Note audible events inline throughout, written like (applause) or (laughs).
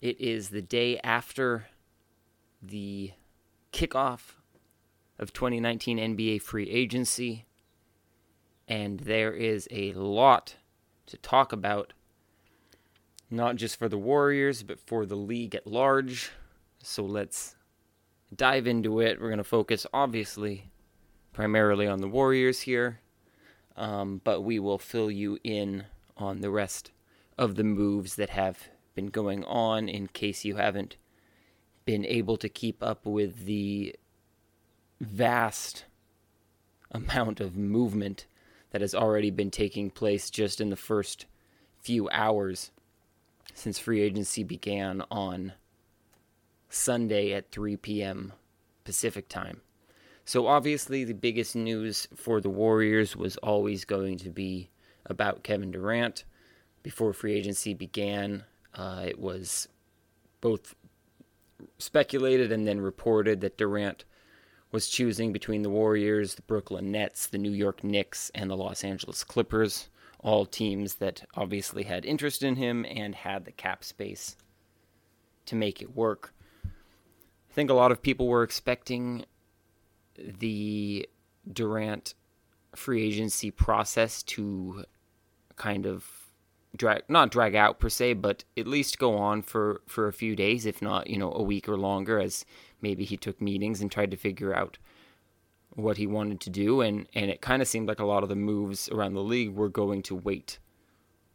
It is the day after the kickoff of 2019 NBA free agency, and there is a lot to talk about, not just for the Warriors, but for the league at large. So let's dive into it. We're going to focus, obviously, primarily on the Warriors here, um, but we will fill you in on the rest of the moves that have been going on in case you haven't been able to keep up with the vast amount of movement that has already been taking place just in the first few hours since free agency began on Sunday at 3 p.m. Pacific time. So, obviously, the biggest news for the Warriors was always going to be about Kevin Durant. Before free agency began, uh, it was both speculated and then reported that Durant was choosing between the Warriors, the Brooklyn Nets, the New York Knicks, and the Los Angeles Clippers, all teams that obviously had interest in him and had the cap space to make it work. I think a lot of people were expecting the Durant free agency process to kind of drag not drag out per se, but at least go on for for a few days, if not you know a week or longer, as maybe he took meetings and tried to figure out what he wanted to do, and and it kind of seemed like a lot of the moves around the league were going to wait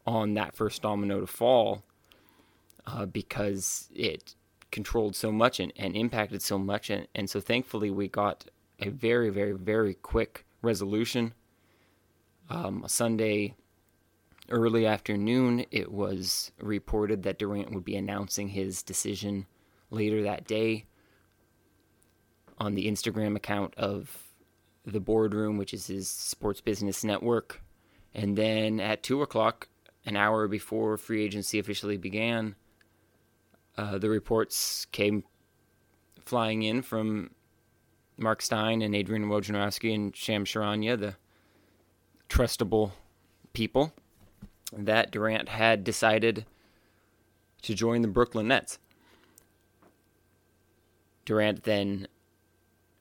on that first domino to fall uh, because it controlled so much and, and impacted so much, and, and so thankfully we got a very very very quick resolution. Um, Sunday early afternoon, it was reported that Durant would be announcing his decision later that day on the Instagram account of the boardroom, which is his sports business network. And then at 2 o'clock, an hour before free agency officially began, uh, the reports came flying in from Mark Stein and Adrian Wojnarowski and Shams Charania, the trustable people that Durant had decided to join the Brooklyn Nets. Durant then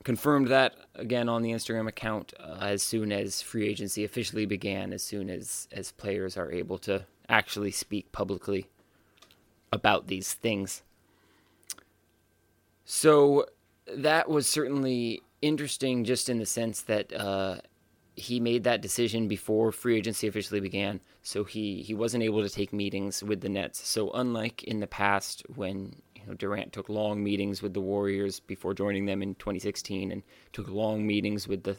confirmed that again on the Instagram account uh, as soon as free agency officially began, as soon as as players are able to actually speak publicly about these things. So that was certainly interesting, just in the sense that uh, he made that decision before free agency officially began, so he, he wasn't able to take meetings with the Nets. So unlike in the past when you know Durant took long meetings with the Warriors before joining them in 2016 and took long meetings with the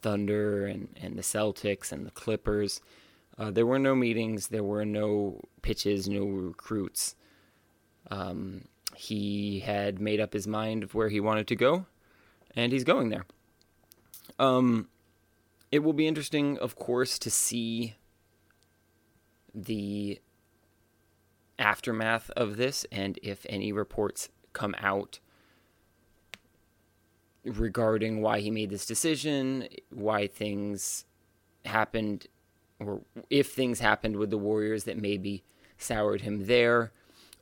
Thunder and, and the Celtics and the Clippers, uh, there were no meetings, there were no pitches, no recruits. Um, he had made up his mind of where he wanted to go, and he's going there. Um, it will be interesting, of course, to see the aftermath of this and if any reports come out regarding why he made this decision, why things happened, or if things happened with the Warriors that maybe soured him there,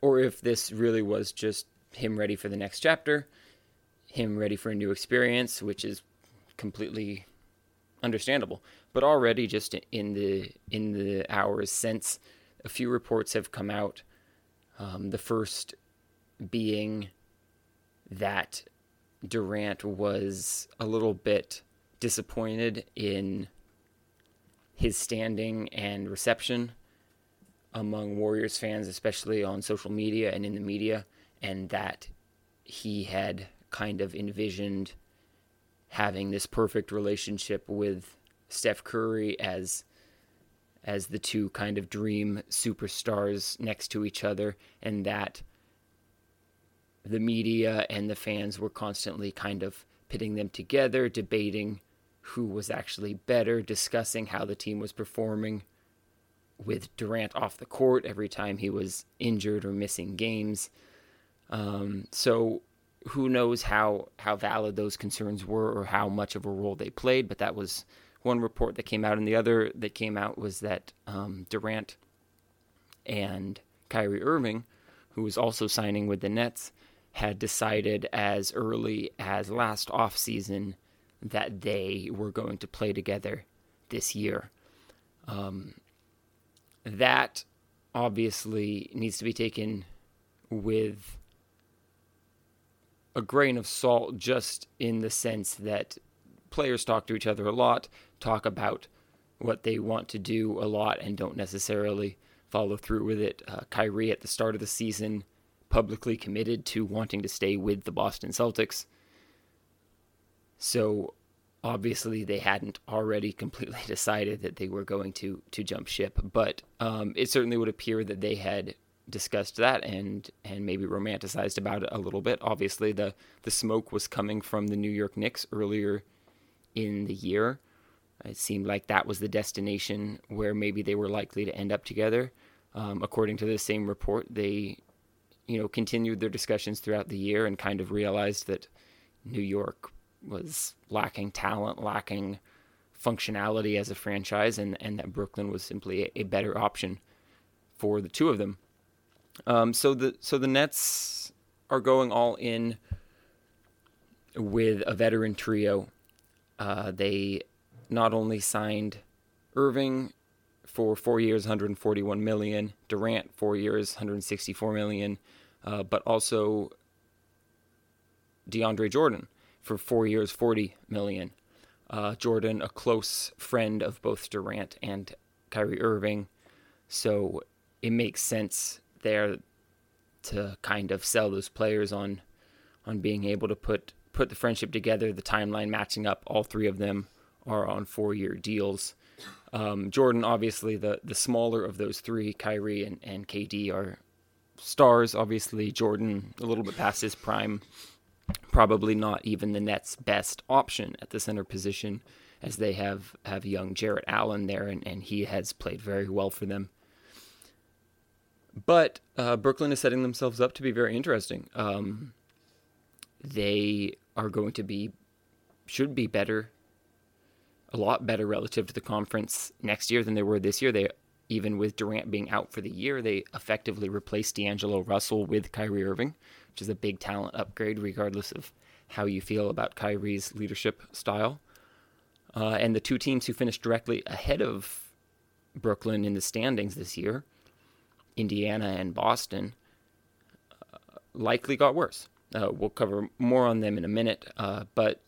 or if this really was just him ready for the next chapter, him ready for a new experience, which is completely understandable. But already, just in the in the hours since, a few reports have come out. Um, the first being that Durant was a little bit disappointed in his standing and reception among Warriors fans, especially on social media and in the media, and that he had kind of envisioned having this perfect relationship with Steph Curry as as the two kind of dream superstars next to each other and that the media and the fans were constantly kind of pitting them together, debating who was actually better, discussing how the team was performing with Durant off the court every time he was injured or missing games. Um, so who knows how how valid those concerns were or how much of a role they played, but that was one report that came out, and the other that came out was that um, Durant and Kyrie Irving, who was also signing with the Nets, had decided as early as last offseason that they were going to play together this year. Um, that obviously needs to be taken with a grain of salt, just in the sense that players talk to each other a lot, talk about what they want to do a lot, and don't necessarily follow through with it. Uh, Kyrie at the start of the season publicly committed to wanting to stay with the Boston Celtics. So obviously they hadn't already completely (laughs) decided that they were going to to jump ship, but um, it certainly would appear that they had discussed that and and maybe romanticized about it a little bit. Obviously, the the smoke was coming from the New York Knicks earlier in the year. It seemed like that was the destination where maybe they were likely to end up together. Um, according to the same report, they you know continued their discussions throughout the year and kind of realized that New York was lacking talent, lacking functionality as a franchise, and, and that Brooklyn was simply a, a better option for the two of them. Um, so the so the Nets are going all in with a veteran trio. Uh, they not only signed Irving for four years, 141 million, Durant four years, 164 million, uh, but also DeAndre Jordan for four years, 40 million. Uh, Jordan, a close friend of both Durant and Kyrie Irving, so it makes sense there to kind of sell those players on on being able to put put the friendship together, the timeline matching up. All three of them are on four year deals. Um, Jordan, obviously the the smaller of those three, Kyrie and, and KD are stars. Obviously, Jordan a little bit past his prime, probably not even the Nets' best option at the center position, as they have have young Jarrett Allen there, and, and he has played very well for them. But uh, Brooklyn is setting themselves up to be very interesting. Um, they are going to be, should be better, a lot better relative to the conference next year than they were this year. They, even with Durant being out for the year, they effectively replaced D'Angelo Russell with Kyrie Irving, which is a big talent upgrade, regardless of how you feel about Kyrie's leadership style. Uh, and the two teams who finished directly ahead of Brooklyn in the standings this year Indiana and Boston uh, likely got worse. Uh, we'll cover more on them in a minute. Uh, but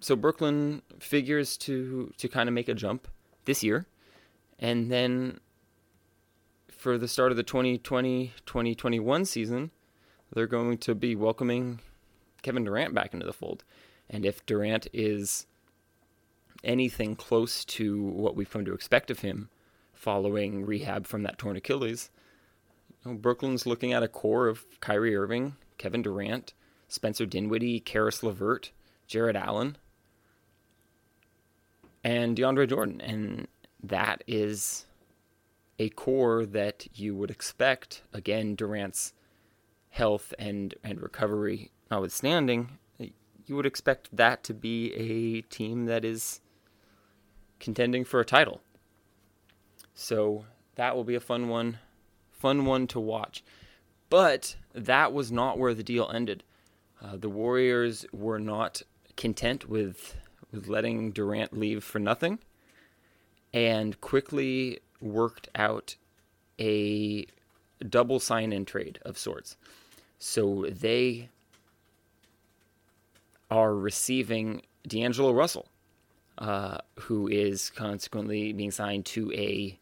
so Brooklyn figures to to kind of make a jump this year, and then for the start of the 2020-2021 season, they're going to be welcoming Kevin Durant back into the fold. And if Durant is anything close to what we've come to expect of him following rehab from that torn Achilles, know, Brooklyn's looking at a core of Kyrie Irving, Kevin Durant, Spencer Dinwiddie, Caris LeVert, Jarrett Allen, and DeAndre Jordan. And that is a core that you would expect, again, Durant's health and, and recovery notwithstanding, you would expect that to be a team that is contending for a title. So that will be a fun one fun one to watch. But that was not where the deal ended. Uh, the Warriors were not content with with letting Durant leave for nothing, and quickly worked out a double sign-in trade of sorts. So they are receiving D'Angelo Russell, uh, who is consequently being signed to a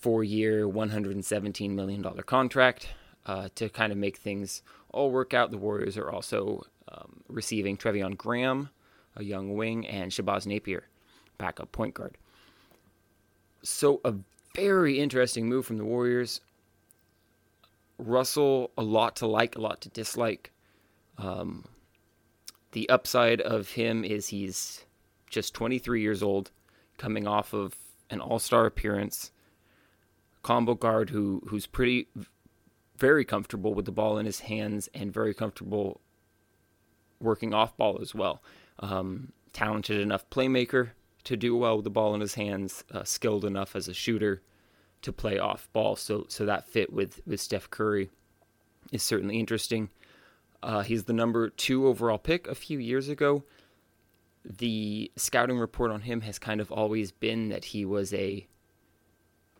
four year, $117 million contract uh, to kind of make things all work out. The Warriors are also um, receiving Treveon Graham, a young wing, and Shabazz Napier, backup point guard. So a very interesting move from the Warriors. Russell, a lot to like, a lot to dislike. Um, the upside of him is he's just 23 years old, coming off of an All Star appearance. Combo guard who who's pretty, very comfortable with the ball in his hands and very comfortable working off ball as well. Um, talented enough playmaker to do well with the ball in his hands, uh, skilled enough as a shooter to play off ball. So so that fit with with Steph Curry is certainly interesting. Uh, he's the number two overall pick a few years ago. The scouting report on him has kind of always been that he was a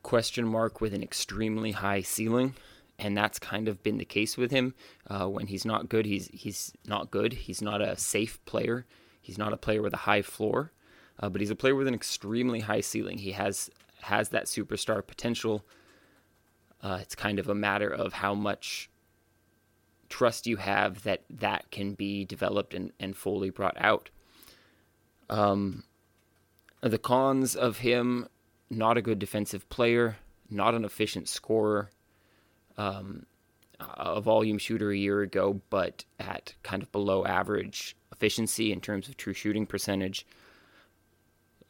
question mark with an extremely high ceiling, and that's kind of been the case with him. Uh, when he's not good, he's he's not good. He's not a safe player. He's not a player with a high floor, uh, but he's a player with an extremely high ceiling. He has has that superstar potential. Uh, it's kind of a matter of how much trust you have that that can be developed and, and fully brought out. Um, the cons of him not a good defensive player, not an efficient scorer, um, a volume shooter a year ago, but at kind of below average efficiency in terms of true shooting percentage.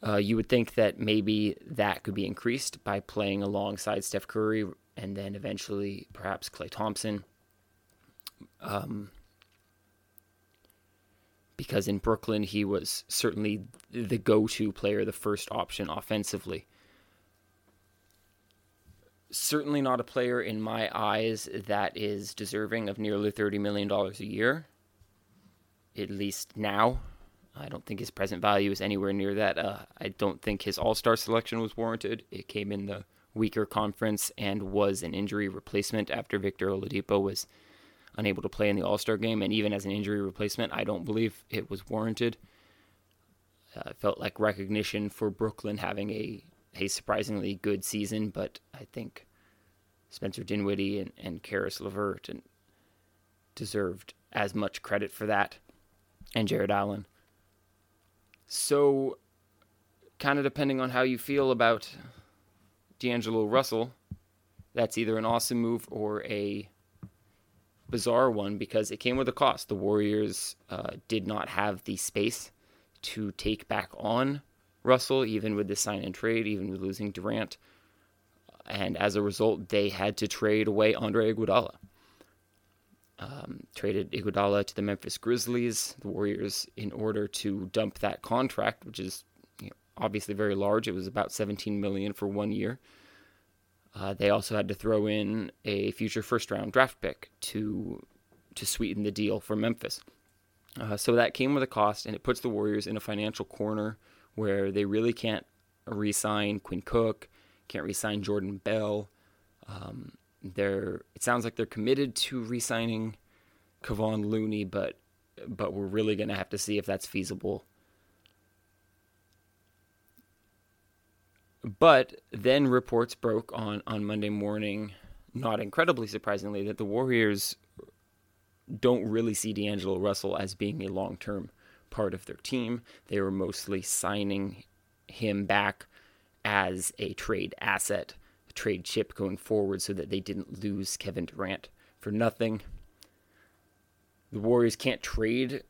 Uh, you would think that maybe that could be increased by playing alongside Steph Curry and then eventually perhaps Klay Thompson. Um, because in Brooklyn, he was certainly the go to player, the first option offensively. Certainly not a player in my eyes that is deserving of nearly $30 million a year, at least now. I don't think his present value is anywhere near that. Uh, I don't think his All Star selection was warranted. It came in the weaker conference and was an injury replacement after Victor Oladipo was unable to play in the All Star game. And even as an injury replacement, I don't believe it was warranted. Uh, felt like recognition for Brooklyn having a, a surprisingly good season, but I think Spencer Dinwiddie and, and Caris LeVert and deserved as much credit for that, and Jarrett Allen. So, kind of depending on how you feel about D'Angelo Russell, that's either an awesome move or a bizarre one because it came with a cost. The Warriors uh, did not have the space to take back on Russell, even with the sign and trade, even with losing Durant. And as a result, they had to trade away Andre Iguodala. Um, traded Iguodala to the Memphis Grizzlies, the Warriors, in order to dump that contract, which is you know, obviously very large. It was about 17 million for one year. Uh, they also had to throw in a future first round draft pick to to sweeten the deal for Memphis. Uh, so that came with a cost, and it puts the Warriors in a financial corner where they really can't re-sign Quinn Cook, can't re-sign Jordan Bell. Um, they're it sounds like they're committed to re-signing Kevon Looney, but but we're really going to have to see if that's feasible. But then reports broke on on Monday morning, not incredibly surprisingly, that the Warriors don't really see D'Angelo Russell as being a long-term part of their team. They were mostly signing him back as a trade asset a trade chip going forward so that they didn't lose Kevin Durant for nothing. The Warriors can't trade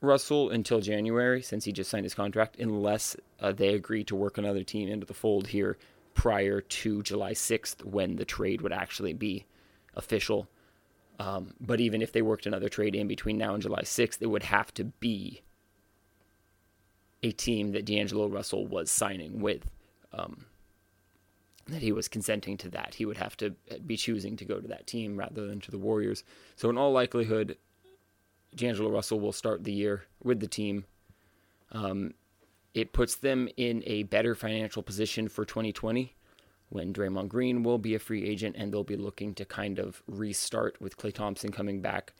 Russell until January since he just signed his contract unless uh, they agree to work another team into the fold here prior to July 6th when the trade would actually be official. Um, but even if they worked another trade in between now and July 6th, it would have to be a team that D'Angelo Russell was signing with. Um, that he was consenting to that. He would have to be choosing to go to that team rather than to the Warriors. So, in all likelihood, D'Angelo Russell will start the year with the team. Um, it puts them in a better financial position for 2020 when Draymond Green will be a free agent and they'll be looking to kind of restart with Klay Thompson coming back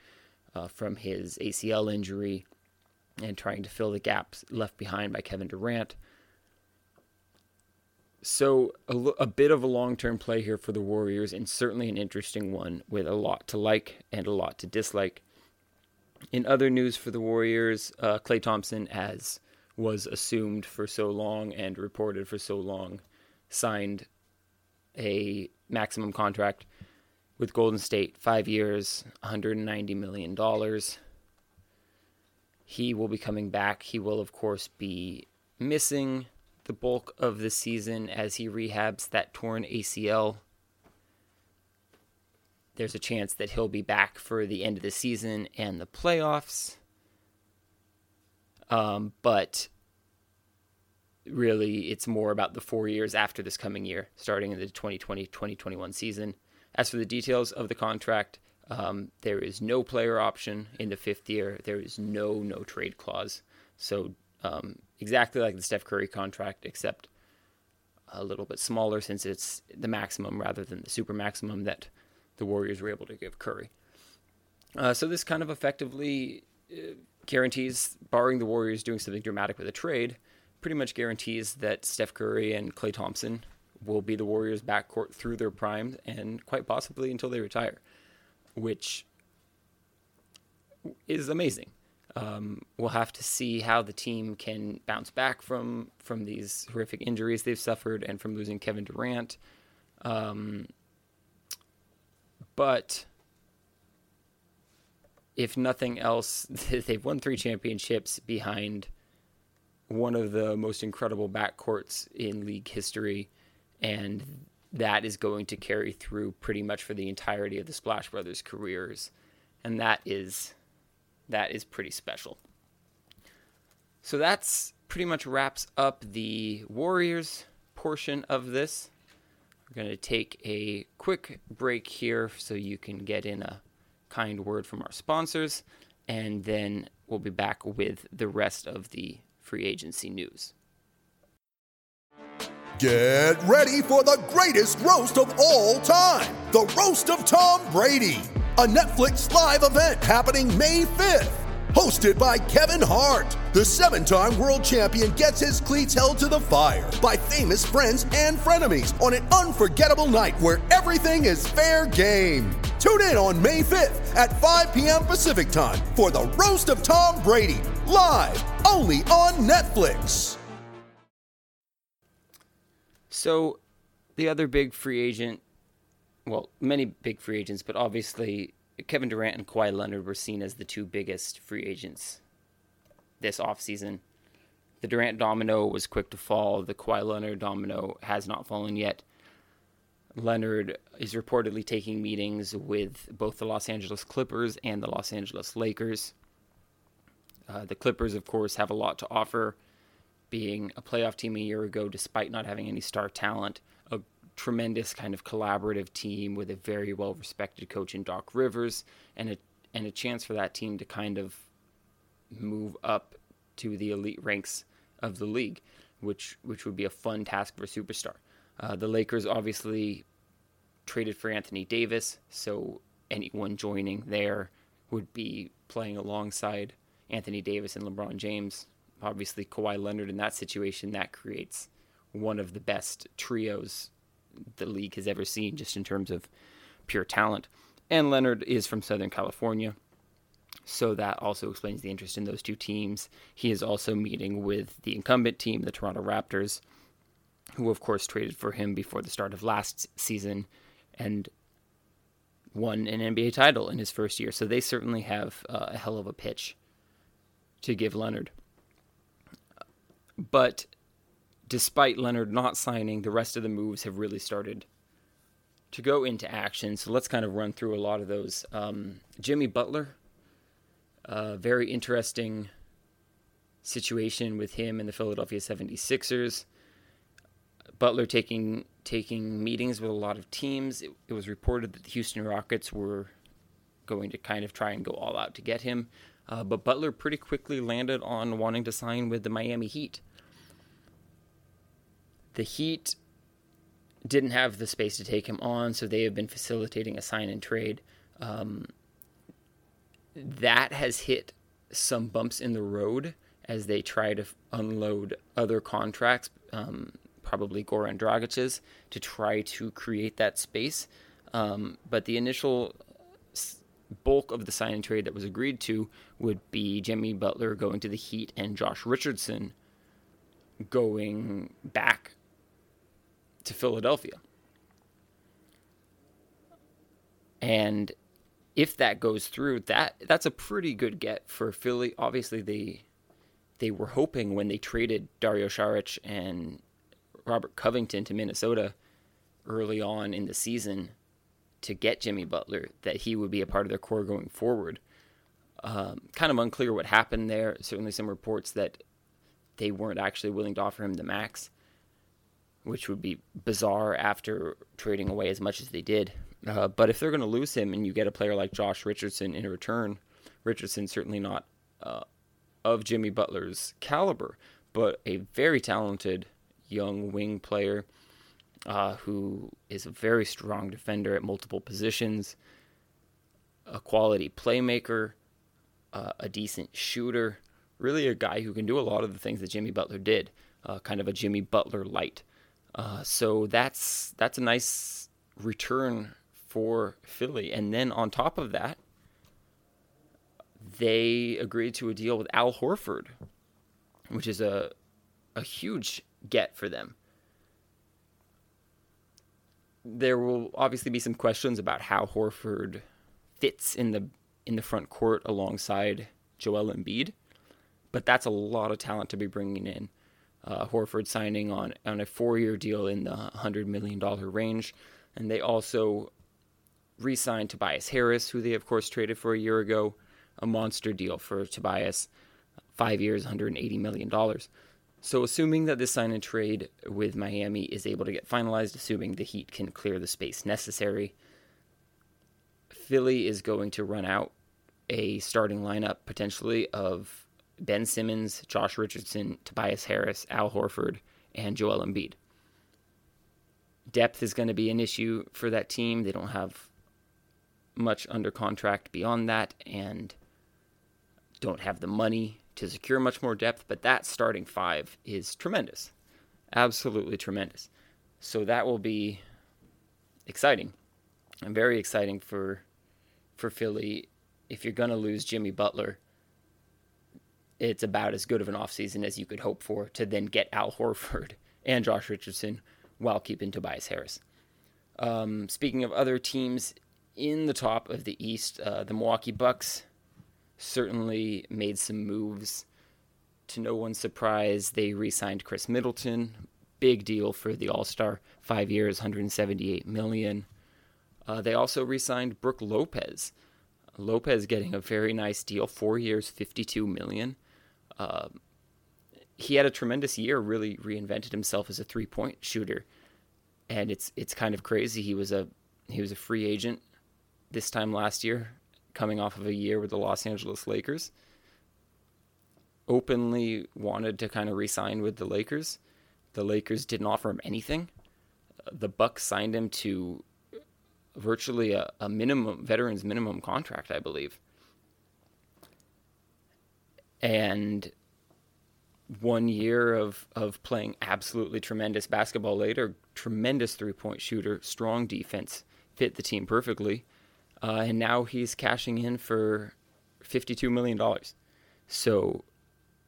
uh, from his ACL injury and trying to fill the gaps left behind by Kevin Durant. So, a, a bit of a long term play here for the Warriors, and certainly an interesting one with a lot to like and a lot to dislike. In other news for the Warriors, uh, Klay Thompson, as was assumed for so long and reported for so long, signed a maximum contract with Golden State, five years, $190 million. He will be coming back. He will, of course, be missing the bulk of the season as he rehabs that torn ACL. There's a chance that he'll be back for the end of the season and the playoffs. Um, but really, it's more about the four years after this coming year, starting in the 2020 2021 season. As for the details of the contract, um, there is no player option in the fifth year. There is no no trade clause. So um, exactly like the Steph Curry contract, except a little bit smaller since it's the maximum rather than the super maximum that the Warriors were able to give Curry. Uh, so this kind of effectively uh, guarantees, barring the Warriors doing something dramatic with a trade, pretty much guarantees that Steph Curry and Klay Thompson will be the Warriors' backcourt through their prime and quite possibly until they retire, which is amazing. Um, we'll have to see how the team can bounce back from from these horrific injuries they've suffered and from losing Kevin Durant. Um, but if nothing else, (laughs) they've won three championships behind one of the most incredible backcourts in league history, and that is going to carry through pretty much for the entirety of the Splash Brothers careers, and that is that is pretty special. So that's pretty much wraps up the Warriors portion of this. We're going to take a quick break here so you can get in a kind word from our sponsors, and then we'll be back with the rest of the free agency news. Get ready for the greatest roast of all time the Roast of Tom Brady, a Netflix live event happening May 5th. Hosted by Kevin Hart, the seven time world champion gets his cleats held to the fire by famous friends and frenemies on an unforgettable night where everything is fair game. Tune in on May 5th at 5 p.m. Pacific time for the Roast of Tom Brady, live only on Netflix. So, the other big free agent, well, many big free agents, but obviously Kevin Durant and Kawhi Leonard were seen as the two biggest free agents this offseason. The Durant domino was quick to fall. The Kawhi Leonard domino has not fallen yet. Leonard is reportedly taking meetings with both the Los Angeles Clippers and the Los Angeles Lakers. Uh, the Clippers, of course, have a lot to offer, being a playoff team a year ago despite not having any star talent, a tremendous kind of collaborative team with a very well respected coach in Doc Rivers, and a and a chance for that team to kind of move up to the elite ranks of the league, which which would be a fun task for a superstar. Uh, the Lakers obviously traded for Anthony Davis, so anyone joining there would be playing alongside Anthony Davis and LeBron James. Obviously, Kawhi Leonard in that situation, that creates one of the best trios the league has ever seen, just in terms of pure talent. And Leonard is from Southern California, so that also explains the interest in those two teams. He is also meeting with the incumbent team, the Toronto Raptors, who, of course, traded for him before the start of last season and won an NBA title in his first year. So they certainly have uh, a hell of a pitch to give Leonard. But despite Leonard not signing, the rest of the moves have really started to go into action. So let's kind of run through a lot of those. Um, Jimmy Butler, a very interesting situation with him and the Philadelphia 76ers. Butler taking taking meetings with a lot of teams. It, it was reported that the Houston Rockets were going to kind of try and go all out to get him. Uh, but Butler pretty quickly landed on wanting to sign with the Miami Heat. The Heat didn't have the space to take him on, so they have been facilitating a sign and trade. Um, that has hit some bumps in the road as they try to unload other contracts, um, probably Goran Dragic's, to try to create that space. Um, but the initial bulk of the signing trade that was agreed to would be Jimmy Butler going to the Heat and Josh Richardson going back to Philadelphia. And if that goes through, that that's a pretty good get for Philly. Obviously, they they were hoping when they traded Dario Saric and Robert Covington to Minnesota early on in the season to get Jimmy Butler that he would be a part of their core going forward. Um, kind of unclear what happened there. Certainly, some reports that they weren't actually willing to offer him the max, which would be bizarre after trading away as much as they did. Uh, but if they're going to lose him and you get a player like Josh Richardson in return, Richardson certainly not uh, of Jimmy Butler's caliber, but a very talented young wing player uh, who is a very strong defender at multiple positions, a quality playmaker, uh, a decent shooter, really a guy who can do a lot of the things that Jimmy Butler did, uh, kind of a Jimmy Butler light. Uh, so that's that's a nice return for Philly, and then on top of that, they agreed to a deal with Al Horford, which is a a huge get for them. There will obviously be some questions about how Horford fits in the in the front court alongside Joel Embiid, but that's a lot of talent to be bringing in. Uh, Horford signing on on a four-year deal in the hundred million dollar range, and they also re-signed Tobias Harris, who they of course traded for a year ago, a monster deal for Tobias, five years, 180 million dollars. So, assuming that this sign and trade with Miami is able to get finalized, assuming the Heat can clear the space necessary, Philly is going to run out a starting lineup potentially of Ben Simmons, Josh Richardson, Tobias Harris, Al Horford, and Joel Embiid. Depth is going to be an issue for that team. They don't have much under contract beyond that and don't have the money to secure much more depth, but that starting five is tremendous. Absolutely tremendous. So that will be exciting. And very exciting for for Philly. If you're gonna lose Jimmy Butler, it's about as good of an offseason as you could hope for to then get Al Horford (laughs) and Josh Richardson while keeping Tobias Harris. Um, speaking of other teams in the top of the East, uh, the Milwaukee Bucks certainly made some moves. To no one's surprise, they re signed Khris Middleton. Big deal for the All Star. Five years, 178 million. Uh, they also re signed Brook Lopez. Lopez getting a very nice deal, four years, 52 million. Uh, he had a tremendous year, really reinvented himself as a three point shooter. And it's it's kind of crazy. He was a he was a free agent this time last year, coming off of a year with the Los Angeles Lakers, openly wanted to kind of re-sign with the Lakers. The Lakers didn't offer him anything. The Bucks signed him to virtually a, a minimum veterans minimum contract, I believe. And one year of, of playing absolutely tremendous basketball later, tremendous three point shooter, strong defense, fit the team perfectly uh, and now he's cashing in for $52 million. So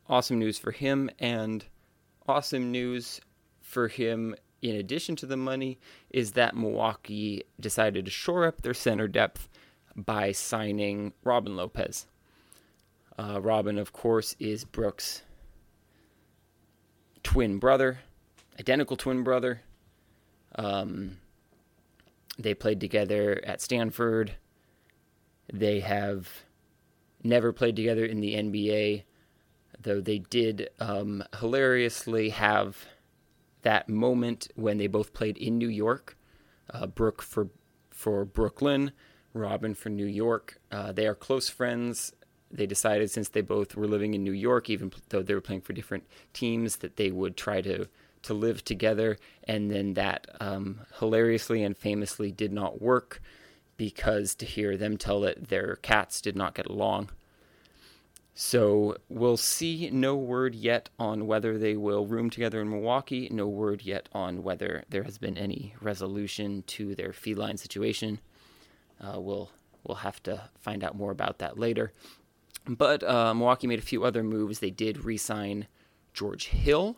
awesome news for him, and awesome news for him in addition to the money is that Milwaukee decided to shore up their center depth by signing Robin Lopez. Uh, Robin, of course, is Brook's twin brother, identical twin brother. Um, they played together at Stanford. They have never played together in the NBA, though they did um, hilariously have that moment when they both played in New York. Uh, Brook for for Brooklyn, Robin for New York. Uh, they are close friends. They decided since they both were living in New York, even though they were playing for different teams, that they would try to to live together. And then that um, hilariously and famously did not work because to hear them tell it their cats did not get along. So we'll see. No word yet on whether they will room together in Milwaukee. No word yet on whether there has been any resolution to their feline situation. Uh, we'll we'll have to find out more about that later. But uh, Milwaukee made a few other moves. They did re-sign George Hill,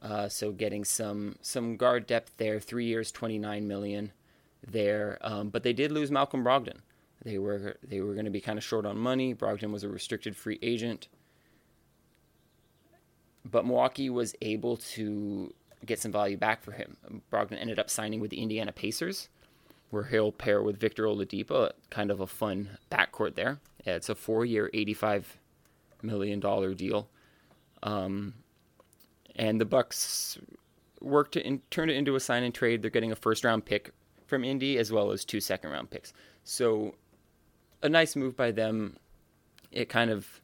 uh, so getting some some guard depth there. Three years, twenty nine million there. Um, but they did lose Malcolm Brogdon. They were they were going to be kind of short on money. Brogdon was a restricted free agent, but Milwaukee was able to get some value back for him. Brogdon ended up signing with the Indiana Pacers, where he'll pair with Victor Oladipo, kind of a fun backcourt there. Yeah, it's a four-year, eighty-five million dollar deal, um, and the Bucks worked to in, turn it into a sign and trade. They're getting a first-round pick from Indy as well as two second-round picks. So, a nice move by them. It kind of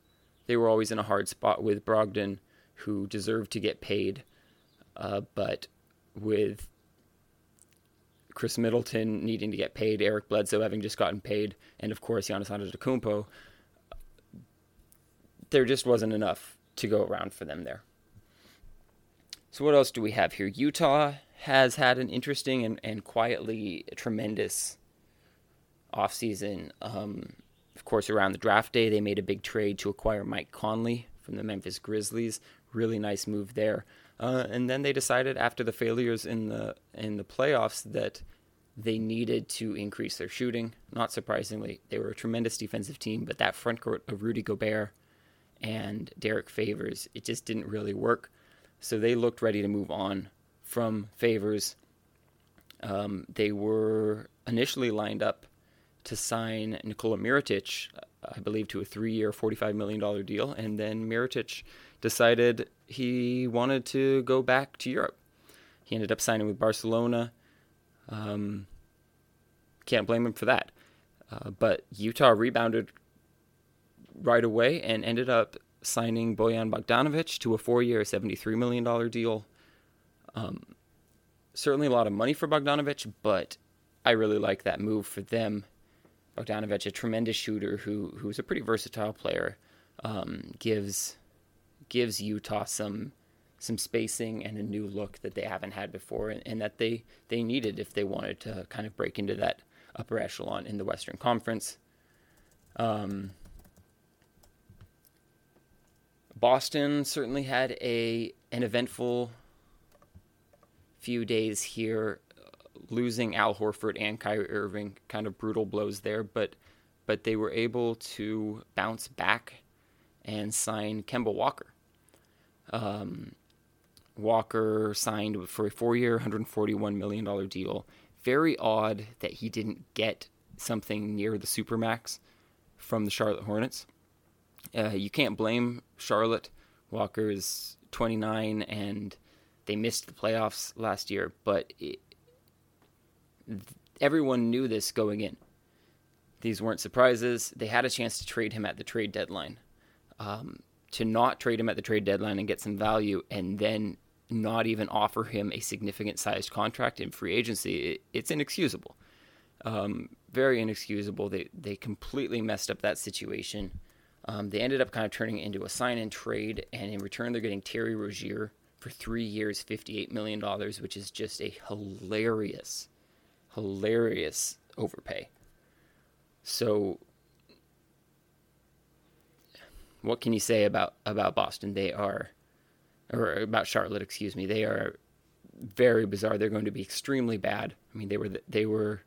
they were always in a hard spot with Brogdon, who deserved to get paid, uh, but with Khris Middleton needing to get paid, Eric Bledsoe having just gotten paid, and of course Giannis Antetokounmpo, there just wasn't enough to go around for them there. So what else do we have here? Utah has had an interesting and, and quietly tremendous offseason. Um, of course, around the draft day, they made a big trade to acquire Mike Conley from the Memphis Grizzlies. Really nice move there. Uh, and then they decided after the failures in the in the playoffs that they needed to increase their shooting. Not surprisingly, they were a tremendous defensive team, but that front court of Rudy Gobert and Derrick Favors, it just didn't really work. So they looked ready to move on from Favors. Um, they were initially lined up to sign Nikola Mirotic, I believe, to a three-year, $45 million deal, and then Mirotic decided he wanted to go back to Europe. He ended up signing with Barcelona. Um, can't blame him for that. Uh, but Utah rebounded right away and ended up signing Bojan Bogdanovic to a four-year, $73 million deal. Um, certainly a lot of money for Bogdanovic, but I really like that move for them. Bogdanovic, a tremendous shooter who who's a pretty versatile player, um, gives gives Utah some some spacing and a new look that they haven't had before and, and, that they, they needed if they wanted to kind of break into that upper echelon in the Western Conference. Um, Boston certainly had a an eventful few days here, losing Al Horford and Kyrie Irving, kind of brutal blows there, but but they were able to bounce back and sign Kemba Walker. Um, Walker signed for a four-year, $141 million deal. Very odd that he didn't get something near the supermax from the Charlotte Hornets. Uh, you can't blame Charlotte. Walker is 29 and they missed the playoffs last year, but it, everyone knew this going in. These weren't surprises. They had a chance to trade him at the trade deadline. Um, to not trade him at the trade deadline and get some value and then not even offer him a significant sized contract in free agency, it, it's inexcusable. Um, very inexcusable. They, they completely messed up that situation. Um, they ended up kind of turning it into a sign and trade, and in return, they're getting Terry Rozier for three years, $58 million, which is just a hilarious, hilarious overpay. So, what can you say about, about Boston? They are, or about Charlotte, excuse me. They are very bizarre. They're going to be extremely bad. I mean, they were they were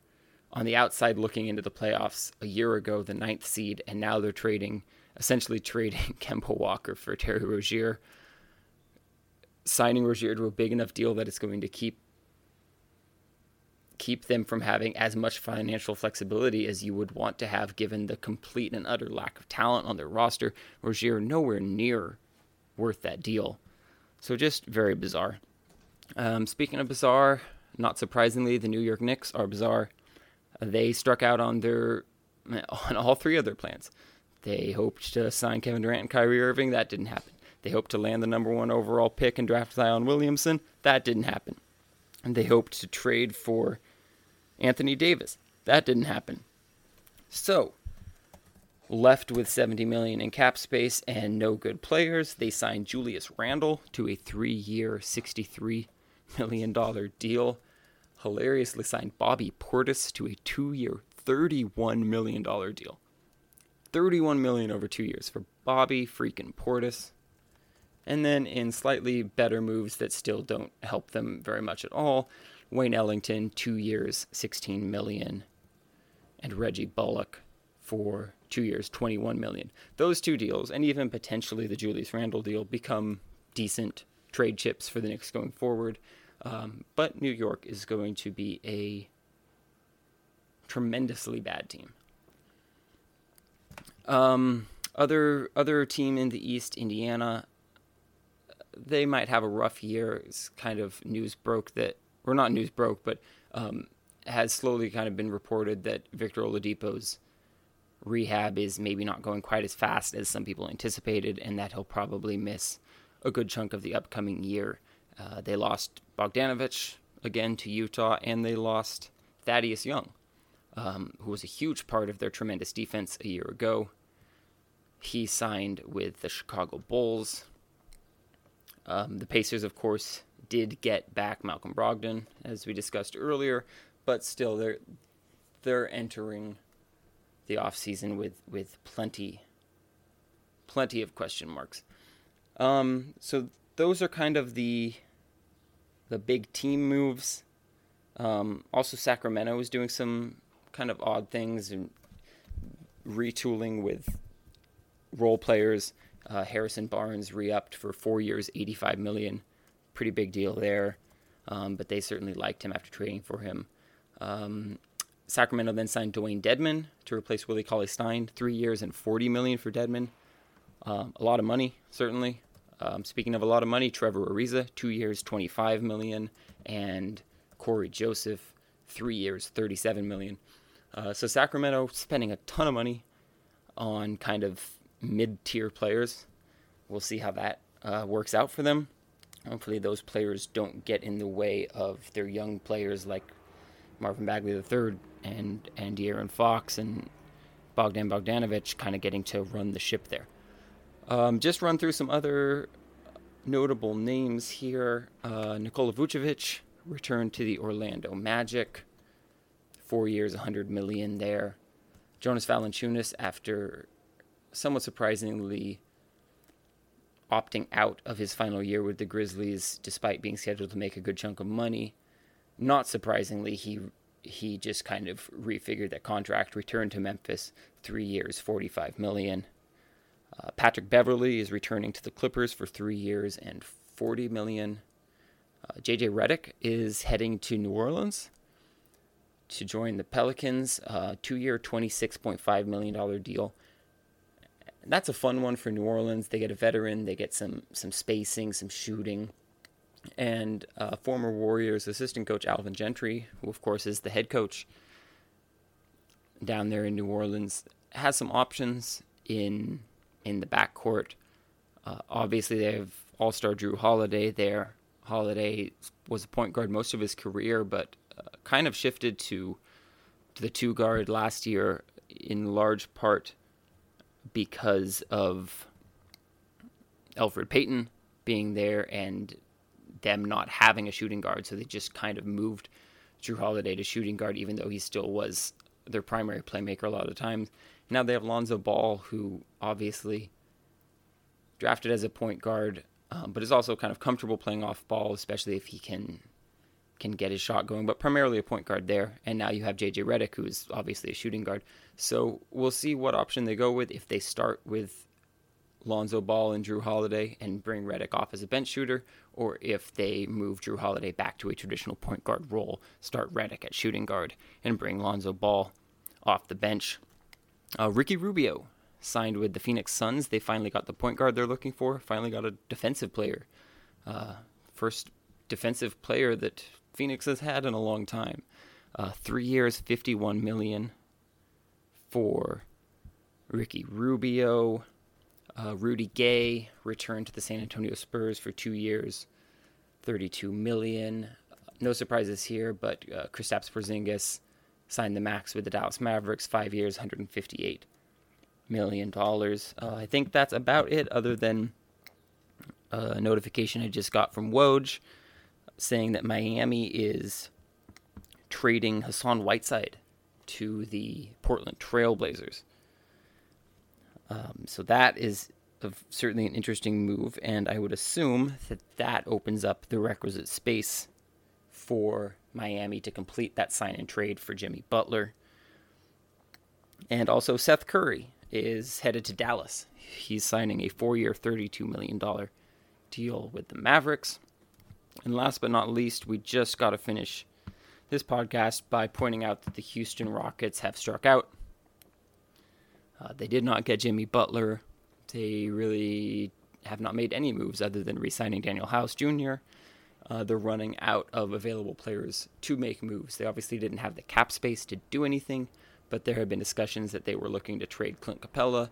on the outside looking into the playoffs a year ago, the ninth seed, and now they're trading essentially (laughs) trading Kemba Walker for Terry Rozier, signing Rozier to a big enough deal that it's going to keep keep them from having as much financial flexibility as you would want to have given the complete and utter lack of talent on their roster. Rozier nowhere near worth that deal. So just very bizarre. Um, speaking of bizarre, not surprisingly, the New York Knicks are bizarre. They struck out on their (laughs) on all three of their plans. They hoped to sign Kevin Durant and Kyrie Irving. That didn't happen. They hoped to land the number one overall pick and draft Zion Williamson. That didn't happen. And they hoped to trade for Anthony Davis. That didn't happen. So, left with 70 million in cap space and no good players, they signed Julius Randle to a 3-year, 63 million dollar deal. Hilariously signed Bobby Portis to a 2-year, $31 million deal. 31 million over two years for Bobby freaking Portis. And then in slightly better moves that still don't help them very much at all, Wayne Ellington, two years, 16 million, and Reggie Bullock for two years, 21 million. Those two deals, and even potentially the Julius Randle deal, become decent trade chips for the Knicks going forward. Um, but New York is going to be a tremendously bad team. Um, other other team in the East, Indiana, they might have a rough year. It's kind of news broke that, or not news broke, but um, has slowly kind of been reported that Victor Oladipo's rehab is maybe not going quite as fast as some people anticipated, and that he'll probably miss a good chunk of the upcoming year. Uh, they lost Bogdanovic again to Utah, and they lost Thaddeus Young, um, who was a huge part of their tremendous defense a year ago. He signed with the Chicago Bulls. Um, the Pacers, of course, did get back Malcolm Brogdon, as we discussed earlier, but still, they're they're entering the offseason with with plenty plenty of question marks. Um, so those are kind of the the big team moves. Um, also, Sacramento is doing some kind of odd things and retooling with role players. Uh, Harrison Barnes re-upped for four years, 85 million. Pretty big deal there. Um, but they certainly liked him after trading for him. Um, Sacramento then signed Dewayne Dedmon to replace Willie Cauley Stein, three years and 40 million for Dedmon. Um, a lot of money, certainly. Um, speaking of a lot of money, Trevor Ariza, two years, 25 million, and Cory Joseph, three years, 37 million. Uh, so Sacramento spending a ton of money on kind of mid-tier players. We'll see how that uh, works out for them. Hopefully, those players don't get in the way of their young players like Marvin Bagley III and and De'Aaron Fox and Bogdan Bogdanovic, kind of getting to run the ship there. Um, just run through some other notable names here. Uh, Nikola Vucevic returned to the Orlando Magic. Four years, 100 million there. Jonas Valanciunas, after somewhat surprisingly opting out of his final year with the Grizzlies, despite being scheduled to make a good chunk of money. Not surprisingly, he he just kind of refigured that contract, returned to Memphis, three years, 45 million. Uh, Patrick Beverley is returning to the Clippers for three years and 40 million. Uh, JJ Redick is heading to New Orleans to join the Pelicans, uh, two-year, 26.5 million dollar deal. That's a fun one for New Orleans. They get a veteran, they get some some spacing, some shooting, and uh, former Warriors assistant coach Alvin Gentry, who of course is the head coach down there in New Orleans, has some options in in the backcourt. Uh, obviously, they have All Star Jrue Holiday there. Holiday was a point guard most of his career, but uh, kind of shifted to to the two guard last year in large part because of Elfrid Payton being there and them not having a shooting guard, so they just kind of moved Jrue Holiday to shooting guard, even though he still was their primary playmaker a lot of times. Now they have Lonzo Ball, who obviously drafted as a point guard, um, but is also kind of comfortable playing off ball, especially if he can can get his shot going. But primarily a point guard there. And now you have JJ Redick, who is obviously a shooting guard. So we'll see what option they go with. If they start with Lonzo Ball and Jrue Holiday and bring Redick off as a bench shooter, or if they move Jrue Holiday back to a traditional point guard role, start Redick at shooting guard, and bring Lonzo Ball off the bench. Uh, Ricky Rubio signed with the Phoenix Suns. They finally got the point guard they're looking for. Finally got a defensive player. Uh, first defensive player that Phoenix has had in a long time. Uh, three years, 51 million for Ricky Rubio. Uh, Rudy Gay returned to the San Antonio Spurs for two years, 32 million. No surprises here, but uh, Kristaps Porzingis signed the max with the Dallas Mavericks, five years, 158 million dollars. Uh, I think that's about it, other than a notification I just got from Woj saying that Miami is trading Hassan Whiteside to the Portland Trailblazers. Um, so that is certainly an interesting move, and I would assume that that opens up the requisite space for Miami to complete that sign and trade for Jimmy Butler. And also, Seth Curry is headed to Dallas. He's signing a four year, $32 million deal with the Mavericks. And last but not least, we just got to finish this podcast by pointing out that the Houston Rockets have struck out. Uh, they did not get Jimmy Butler. They really have not made any moves other than re signing Danuel House Jr. Uh, they're running out of available players to make moves. They obviously didn't have the cap space to do anything, but there have been discussions that they were looking to trade Clint Capela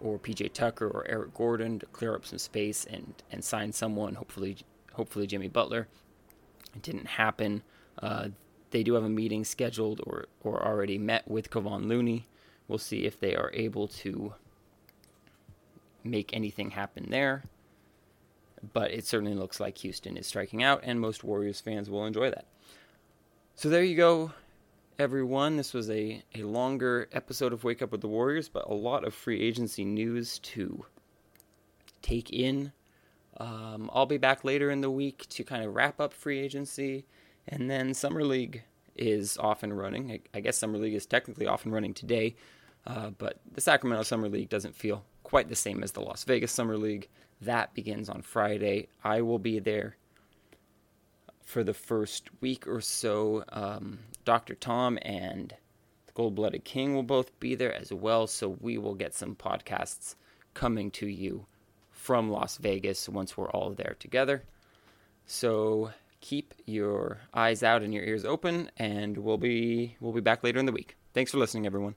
or PJ Tucker or Eric Gordon to clear up some space and, and sign someone, hopefully hopefully Jimmy Butler. It didn't happen. Uh, they do have a meeting scheduled or, or already met with Kevon Looney. We'll see if they are able to make anything happen there. But it certainly looks like Houston is striking out, and most Warriors fans will enjoy that. So there you go, everyone. This was a, a longer episode of Wake Up with the Warriors, but a lot of free agency news to take in. Um, I'll be back later in the week to kind of wrap up free agency, and then Summer League is off and running. I, guess Summer League is technically off and running today, uh, but the Sacramento Summer League doesn't feel quite the same as the Las Vegas Summer League. That begins on Friday. I will be there for the first week or so. Um, Dr. Tom and the Gold Blooded King will both be there as well, so we will get some podcasts coming to you from Las Vegas once we're all there together. So keep your eyes out and your ears open, and we'll be we'll be back later in the week. Thanks for listening, everyone.